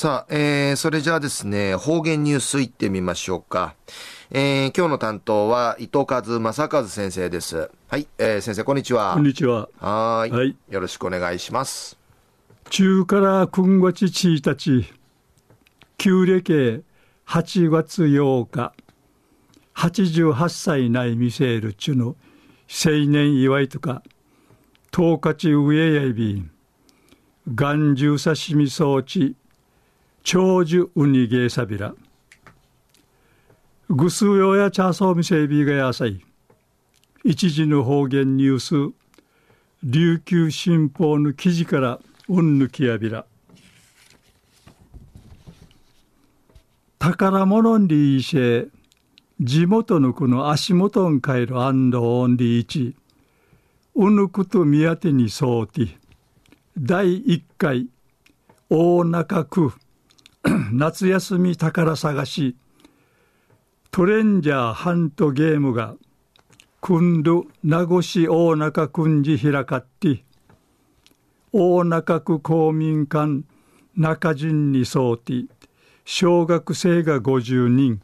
さあ、えー、それじゃあですね、方言ニュースいってみましょうか。えー、今日の担当は伊藤和正和先生です。はい、えー、先生こんにちは。こんにちは。はい。はい。よろしくお願いします。中から今月1日、旧暦8月8日、88歳内見せるちゅの青年祝いとか、十勝上やいびん、眼中刺身装置、長寿ウニゲーサビラ、ぐすうよやチャーソーミセイビーがやさい、一時の方言ニュース、琉球新報の記事からうんぬきやびら。宝物んりいしえ、地元のこの足元んかえる安藤オンリーチ、うぬくと見当てにそうて、第一回、大中区、夏休み宝探し、トレンジャーハントゲームが、くんる名護市大中くんじ開かって、大中区公民館中陣にそうて、小学生が50人、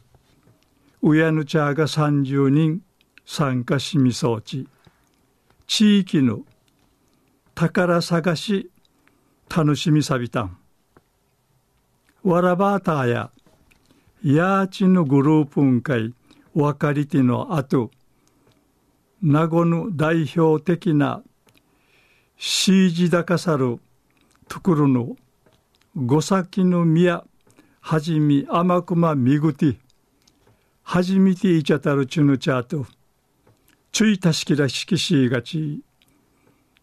親の茶が30人。参加しみそうち、地域の宝探し楽しみさびたん。わらばたや、やーちのグループんかい、わかりてのあと、名護の代表的な、しいじだかさる、ところの、ごさきの宮、はじみ甘くまみぐて、はじみていちゃたるちぬちゃと、ちゅいたしきらしきしがち、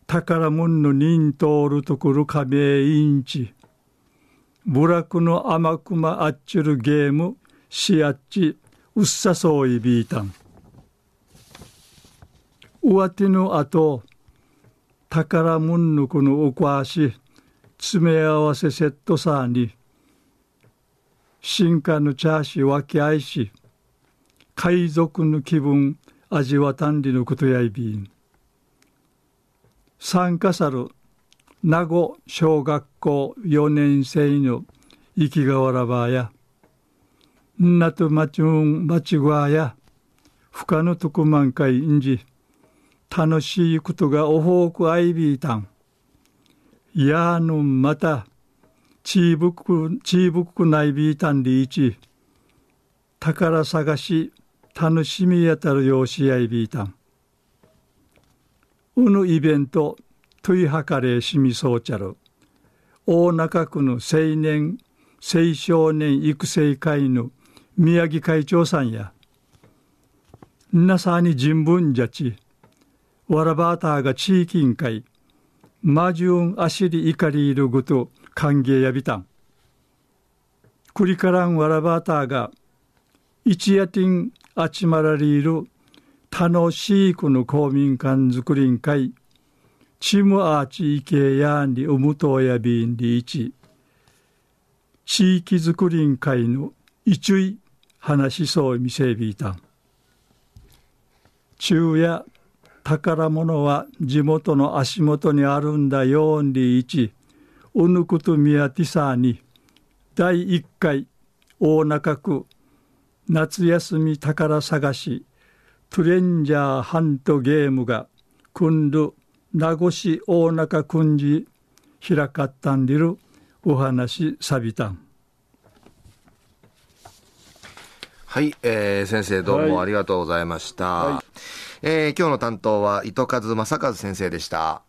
宝物の人通るところかめいんち、部落の甘くまあっちゅるゲーム、しあっち、うっさそういびいたん。うわてのあと、宝物のこのおこわし、詰め合わせセットさに、進化のチャーシー分け合いし、海賊の気分味わたんりのことやいびん。参加さる名護小学校4年生の生きがわらばや、なとまちゅんまちぐわや、ふかのとこまんかいんじ、楽しいことがおほうくあいびいたん。やのまた、ちいぶく、ちいぶくないびいたんりいち、宝探し、楽しみやたるようしやいびいたん。うぬイベント、といはかれしみそうちゃる。大中区の青年、青少年育成会の宮城会長さんや、なさに人文じゃち、わらばたが地域委員会、マジュンアシリイカリールぐと歓迎やびたん。クリカランわらばたが、一夜ティンあちまらりいる楽しいこの公民館づくりん会、チムアーチイケヤンリウムトヤビンリイチ、地域づくりん会の一位話しそう見せびいたん。昼夜宝物は地元の足元にあるんだよんりいち、うぬくとみやてさに、第一回大中区夏休み宝探しトレンジャーハントゲームがくんる名護市大中くんじ開かったんりるお話さびたん。はい、えー、先生どうもありがとうございました。はいはい、えー、今日の担当は糸数正和先生でした。